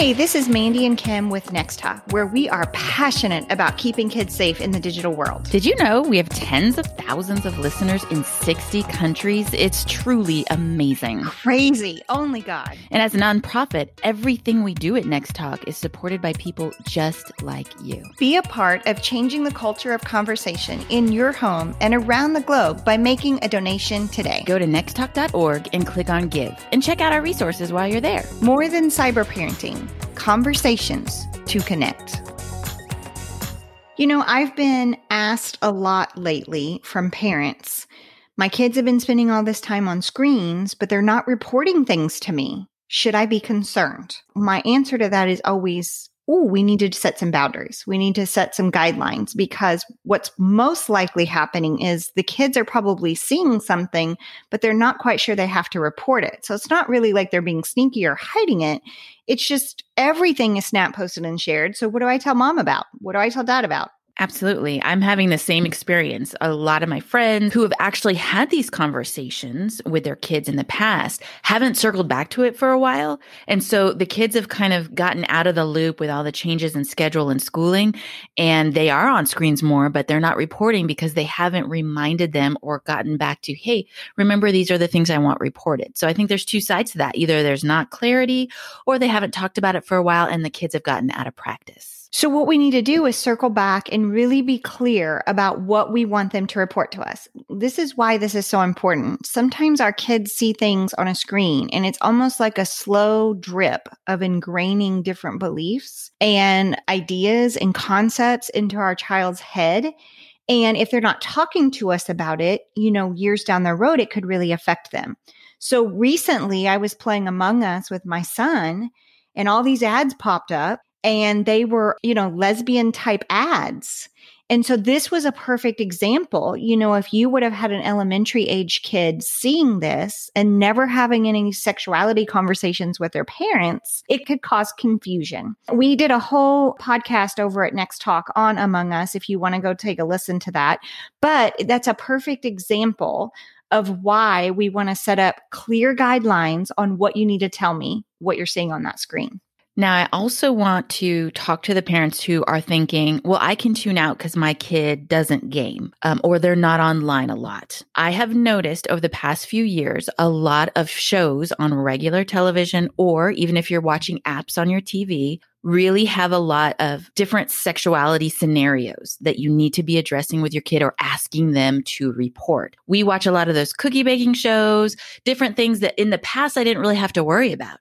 Hey, this is Mandy and Kim with Next Talk, where we are passionate about keeping kids safe in the digital world. Did you know we have tens of thousands of listeners in 60 countries? It's truly amazing. Crazy. Only God. And as a nonprofit, everything we do at Next Talk is supported by people just like you. Be a part of changing the culture of conversation in your home and around the globe by making a donation today. Go to nexttalk.org and click on Give and check out our resources while you're there. More than cyber parenting conversations to connect. You know, I've been asked a lot lately from parents. My kids have been spending all this time on screens, but they're not reporting things to me. Should I be concerned? My answer to that is always oh, we need to set some boundaries. We need to set some guidelines because what's most likely happening is the kids are probably seeing something, but they're not quite sure they have to report it. So it's not really like they're being sneaky or hiding it. It's just everything is snap posted and shared. So what do I tell mom about? What do I tell dad about? Absolutely. I'm having the same experience. A lot of my friends who have actually had these conversations with their kids in the past haven't circled back to it for a while. And so the kids have kind of gotten out of the loop with all the changes in schedule and schooling. And they are on screens more, but they're not reporting because they haven't reminded them or gotten back to, hey, remember, these are the things I want reported. So I think there's two sides to that. Either there's not clarity or they haven't talked about it for a while and the kids have gotten out of practice. So, what we need to do is circle back and really be clear about what we want them to report to us. This is why this is so important. Sometimes our kids see things on a screen and it's almost like a slow drip of ingraining different beliefs and ideas and concepts into our child's head. And if they're not talking to us about it, you know, years down the road, it could really affect them. So, recently I was playing Among Us with my son and all these ads popped up and they were, you know, lesbian type ads. And so this was a perfect example. You know, if you would have had an elementary age kid seeing this and never having any sexuality conversations with their parents, it could cause confusion. We did a whole podcast over at Next Talk on Among Us if you want to go take a listen to that. But that's a perfect example of why we want to set up clear guidelines on what you need to tell me, what you're seeing on that screen. Now, I also want to talk to the parents who are thinking, well, I can tune out because my kid doesn't game um, or they're not online a lot. I have noticed over the past few years a lot of shows on regular television, or even if you're watching apps on your TV, really have a lot of different sexuality scenarios that you need to be addressing with your kid or asking them to report. We watch a lot of those cookie baking shows, different things that in the past I didn't really have to worry about.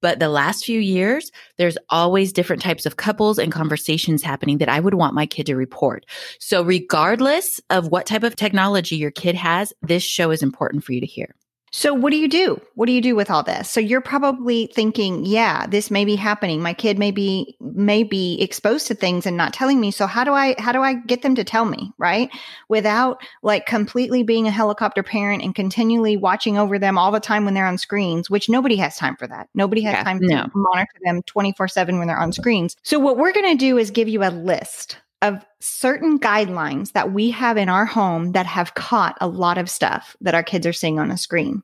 But the last few years, there's always different types of couples and conversations happening that I would want my kid to report. So, regardless of what type of technology your kid has, this show is important for you to hear. So, what do you do? What do you do with all this? So, you're probably thinking, yeah, this may be happening. My kid may be may be exposed to things and not telling me. So, how do I how do I get them to tell me, right? Without like completely being a helicopter parent and continually watching over them all the time when they're on screens, which nobody has time for that. Nobody has yeah, time no. to monitor them 24/7 when they're on screens. So, what we're going to do is give you a list of certain guidelines that we have in our home that have caught a lot of stuff that our kids are seeing on the screen.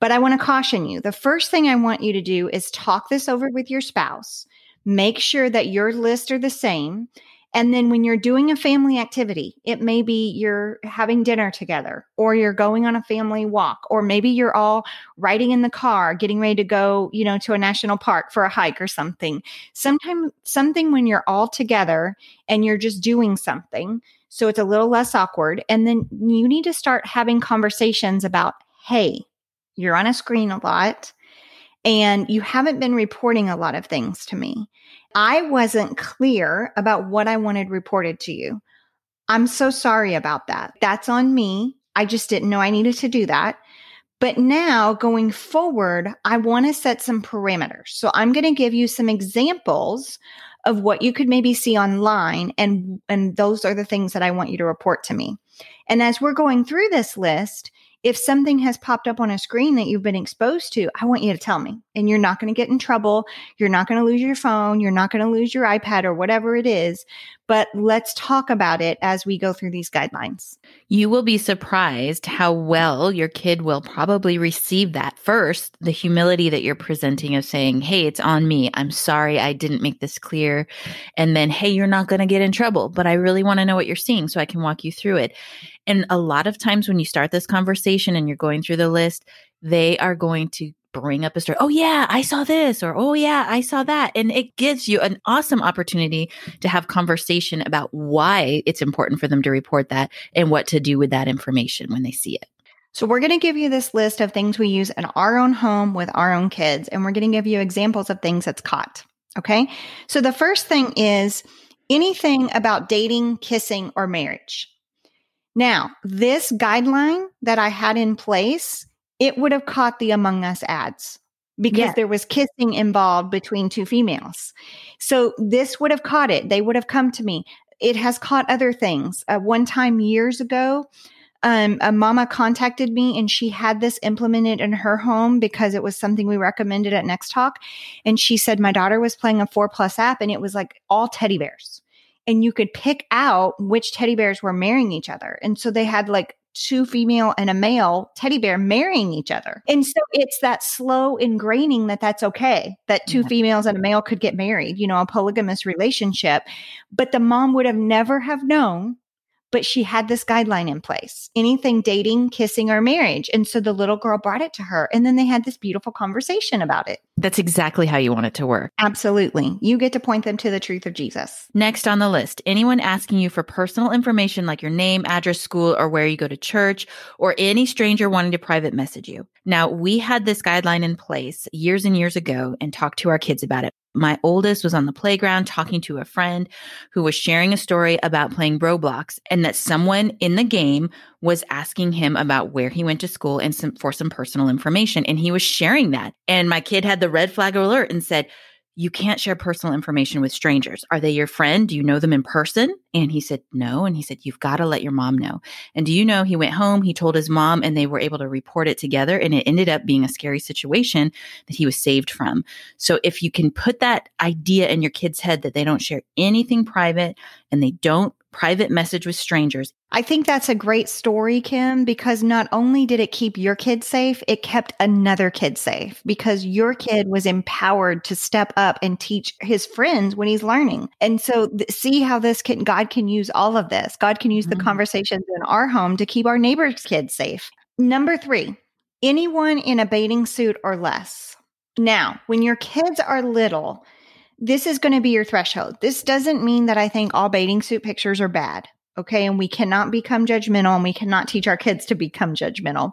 But I want to caution you. The first thing I want you to do is talk this over with your spouse. Make sure that your lists are the same and then when you're doing a family activity, it may be you're having dinner together or you're going on a family walk or maybe you're all riding in the car getting ready to go, you know, to a national park for a hike or something. Sometimes something when you're all together and you're just doing something, so it's a little less awkward and then you need to start having conversations about, "Hey, you're on a screen a lot and you haven't been reporting a lot of things to me. I wasn't clear about what I wanted reported to you. I'm so sorry about that. That's on me. I just didn't know I needed to do that. But now going forward, I want to set some parameters. So I'm going to give you some examples of what you could maybe see online and and those are the things that I want you to report to me. And as we're going through this list, if something has popped up on a screen that you've been exposed to, I want you to tell me. And you're not going to get in trouble. You're not going to lose your phone. You're not going to lose your iPad or whatever it is. But let's talk about it as we go through these guidelines. You will be surprised how well your kid will probably receive that. First, the humility that you're presenting of saying, Hey, it's on me. I'm sorry I didn't make this clear. And then, Hey, you're not going to get in trouble, but I really want to know what you're seeing so I can walk you through it. And a lot of times when you start this conversation and you're going through the list, they are going to bring up a story. Oh, yeah, I saw this, or oh, yeah, I saw that. And it gives you an awesome opportunity to have conversation about why it's important for them to report that and what to do with that information when they see it. So, we're going to give you this list of things we use in our own home with our own kids, and we're going to give you examples of things that's caught. Okay. So, the first thing is anything about dating, kissing, or marriage. Now, this guideline that I had in place it would have caught the Among Us ads because yes. there was kissing involved between two females. So this would have caught it. They would have come to me. It has caught other things. Uh, one time years ago, um, a mama contacted me and she had this implemented in her home because it was something we recommended at Next Talk. And she said, My daughter was playing a four plus app and it was like all teddy bears. And you could pick out which teddy bears were marrying each other. And so they had like two female and a male teddy bear marrying each other. And so it's that slow ingraining that that's okay, that two yeah. females and a male could get married, you know, a polygamous relationship. But the mom would have never have known but she had this guideline in place anything dating, kissing, or marriage. And so the little girl brought it to her. And then they had this beautiful conversation about it. That's exactly how you want it to work. Absolutely. You get to point them to the truth of Jesus. Next on the list anyone asking you for personal information like your name, address, school, or where you go to church, or any stranger wanting to private message you. Now, we had this guideline in place years and years ago and talked to our kids about it my oldest was on the playground talking to a friend who was sharing a story about playing Roblox and that someone in the game was asking him about where he went to school and some, for some personal information. And he was sharing that. And my kid had the red flag alert and said, you can't share personal information with strangers. Are they your friend? Do you know them in person? And he said, no. And he said, you've got to let your mom know. And do you know he went home, he told his mom, and they were able to report it together. And it ended up being a scary situation that he was saved from. So if you can put that idea in your kid's head that they don't share anything private and they don't private message with strangers. I think that's a great story, Kim, because not only did it keep your kid safe, it kept another kid safe because your kid was empowered to step up and teach his friends when he's learning. And so th- see how this can, God can use all of this. God can use mm-hmm. the conversations in our home to keep our neighbor's kids safe. Number three, anyone in a bathing suit or less. Now, when your kids are little, this is going to be your threshold. This doesn't mean that I think all bathing suit pictures are bad. Okay. And we cannot become judgmental and we cannot teach our kids to become judgmental.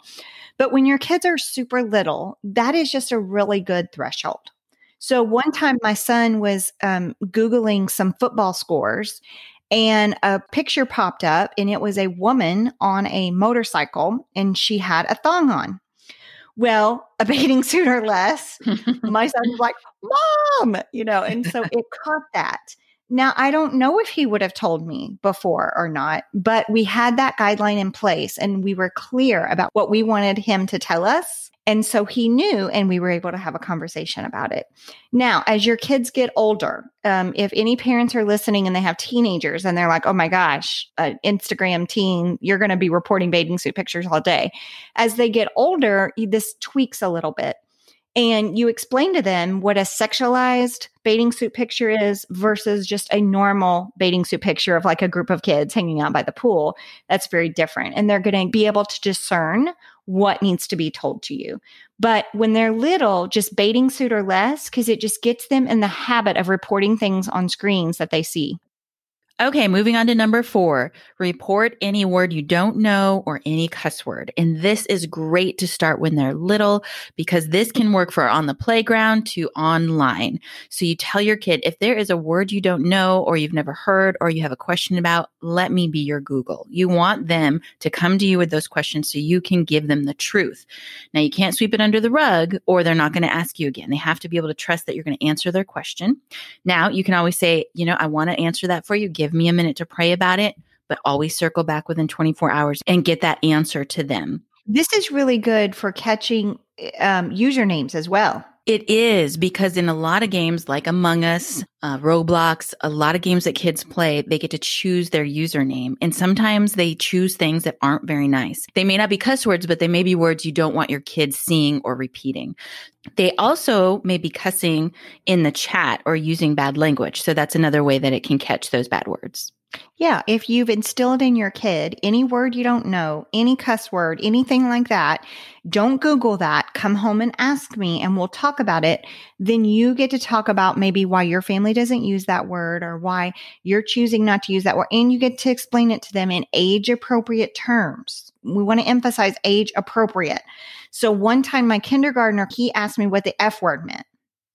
But when your kids are super little, that is just a really good threshold. So one time my son was um, Googling some football scores and a picture popped up and it was a woman on a motorcycle and she had a thong on. Well, a bathing suit or less. my son was like, Mom, you know, and so it caught that. Now, I don't know if he would have told me before or not, but we had that guideline in place and we were clear about what we wanted him to tell us. And so he knew, and we were able to have a conversation about it. Now, as your kids get older, um, if any parents are listening and they have teenagers and they're like, oh my gosh, uh, Instagram teen, you're going to be reporting bathing suit pictures all day. As they get older, this tweaks a little bit and you explain to them what a sexualized bathing suit picture is versus just a normal bathing suit picture of like a group of kids hanging out by the pool. That's very different. And they're going to be able to discern what needs to be told to you. But when they're little, just bathing suit or less, because it just gets them in the habit of reporting things on screens that they see. Okay, moving on to number four report any word you don't know or any cuss word. And this is great to start when they're little because this can work for on the playground to online. So you tell your kid if there is a word you don't know or you've never heard or you have a question about, let me be your Google. You want them to come to you with those questions so you can give them the truth. Now, you can't sweep it under the rug or they're not going to ask you again. They have to be able to trust that you're going to answer their question. Now, you can always say, you know, I want to answer that for you. Give give me a minute to pray about it, but always circle back within 24 hours and get that answer to them. This is really good for catching um, usernames as well. It is because in a lot of games like Among Us, uh, Roblox, a lot of games that kids play, they get to choose their username. And sometimes they choose things that aren't very nice. They may not be cuss words, but they may be words you don't want your kids seeing or repeating. They also may be cussing in the chat or using bad language. So that's another way that it can catch those bad words. Yeah, if you've instilled in your kid any word you don't know, any cuss word, anything like that, don't Google that. Come home and ask me and we'll talk about it. Then you get to talk about maybe why your family doesn't use that word or why you're choosing not to use that word. And you get to explain it to them in age appropriate terms. We want to emphasize age appropriate. So one time my kindergartner, he asked me what the F word meant.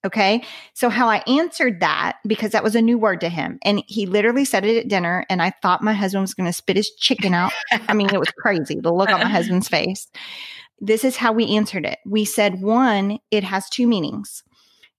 Okay. So how I answered that, because that was a new word to him. And he literally said it at dinner. And I thought my husband was going to spit his chicken out. I mean, it was crazy the look on my husband's face. This is how we answered it. We said, one, it has two meanings.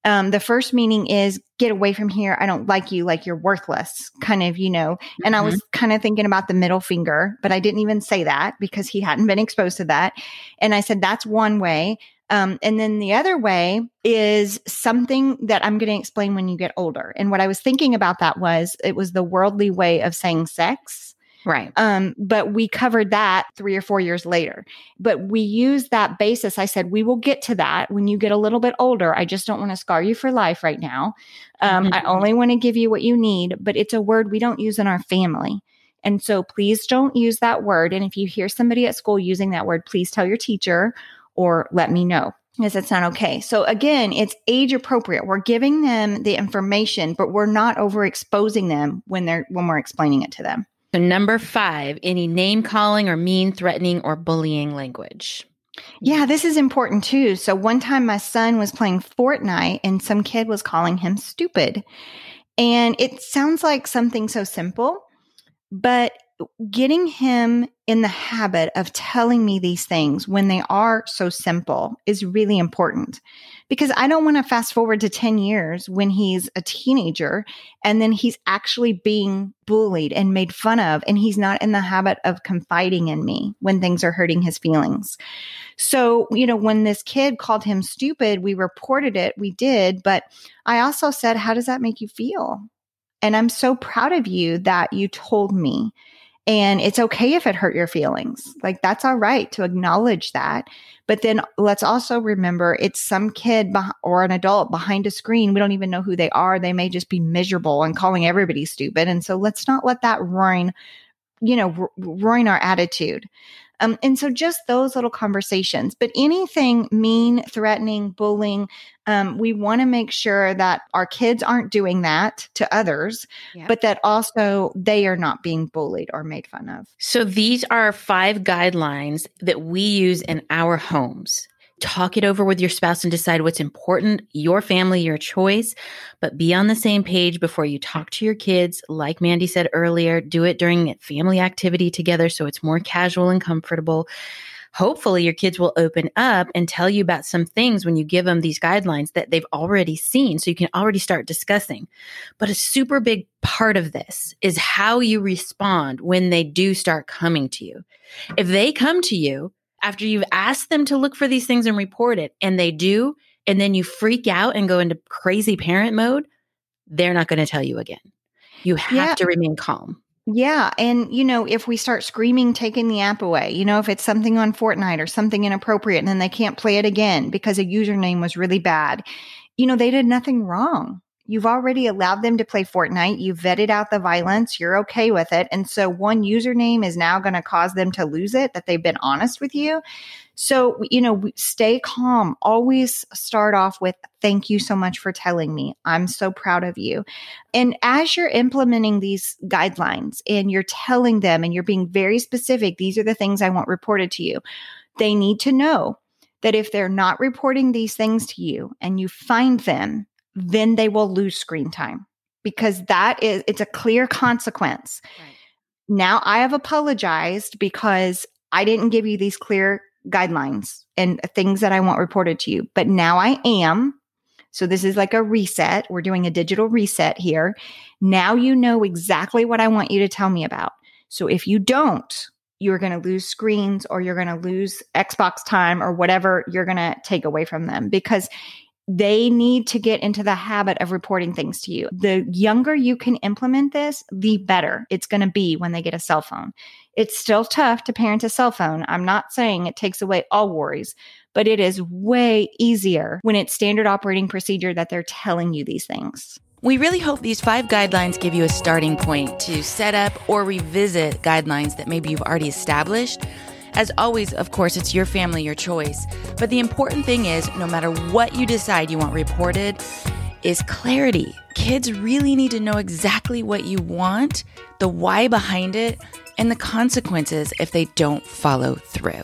Um, the first meaning is get away from here. I don't like you, like you're worthless, kind of, you know. And mm-hmm. I was mm-hmm. kind of thinking about the middle finger, but I didn't even say that because he hadn't been exposed to that. And I said, that's one way. Um, and then the other way is something that I'm going to explain when you get older. And what I was thinking about that was it was the worldly way of saying sex. Right. Um, but we covered that three or four years later. But we use that basis. I said, we will get to that when you get a little bit older. I just don't want to scar you for life right now. Um, mm-hmm. I only want to give you what you need, but it's a word we don't use in our family. And so please don't use that word. And if you hear somebody at school using that word, please tell your teacher or let me know because it's not okay. So again, it's age appropriate. We're giving them the information, but we're not overexposing them when they're when we're explaining it to them. So number 5, any name calling or mean, threatening or bullying language. Yeah, this is important too. So one time my son was playing Fortnite and some kid was calling him stupid. And it sounds like something so simple, but getting him in the habit of telling me these things when they are so simple is really important because I don't want to fast forward to 10 years when he's a teenager and then he's actually being bullied and made fun of and he's not in the habit of confiding in me when things are hurting his feelings. So, you know, when this kid called him stupid, we reported it, we did, but I also said, How does that make you feel? And I'm so proud of you that you told me and it's okay if it hurt your feelings. Like that's all right to acknowledge that. But then let's also remember it's some kid or an adult behind a screen. We don't even know who they are. They may just be miserable and calling everybody stupid. And so let's not let that ruin, you know, r- ruin our attitude. Um, and so just those little conversations, but anything mean, threatening, bullying, um, we want to make sure that our kids aren't doing that to others, yep. but that also they are not being bullied or made fun of. So these are five guidelines that we use in our homes talk it over with your spouse and decide what's important, your family, your choice, but be on the same page before you talk to your kids. Like Mandy said earlier, do it during family activity together so it's more casual and comfortable. Hopefully, your kids will open up and tell you about some things when you give them these guidelines that they've already seen. So you can already start discussing. But a super big part of this is how you respond when they do start coming to you. If they come to you after you've asked them to look for these things and report it, and they do, and then you freak out and go into crazy parent mode, they're not going to tell you again. You have yeah. to remain calm. Yeah. And, you know, if we start screaming, taking the app away, you know, if it's something on Fortnite or something inappropriate and then they can't play it again because a username was really bad, you know, they did nothing wrong. You've already allowed them to play Fortnite. You've vetted out the violence. You're okay with it. And so one username is now going to cause them to lose it that they've been honest with you. So, you know, stay calm. Always start off with, thank you so much for telling me. I'm so proud of you. And as you're implementing these guidelines and you're telling them and you're being very specific, these are the things I want reported to you. They need to know that if they're not reporting these things to you and you find them, then they will lose screen time because that is it's a clear consequence. Right. Now I have apologized because I didn't give you these clear guidelines and things that I want reported to you, but now I am. So this is like a reset. We're doing a digital reset here. Now you know exactly what I want you to tell me about. So if you don't, you're going to lose screens or you're going to lose Xbox time or whatever you're going to take away from them because they need to get into the habit of reporting things to you. The younger you can implement this, the better it's going to be when they get a cell phone. It's still tough to parent a cell phone. I'm not saying it takes away all worries, but it is way easier when it's standard operating procedure that they're telling you these things. We really hope these five guidelines give you a starting point to set up or revisit guidelines that maybe you've already established. As always, of course, it's your family, your choice. But the important thing is no matter what you decide you want reported, is clarity. Kids really need to know exactly what you want, the why behind it, and the consequences if they don't follow through.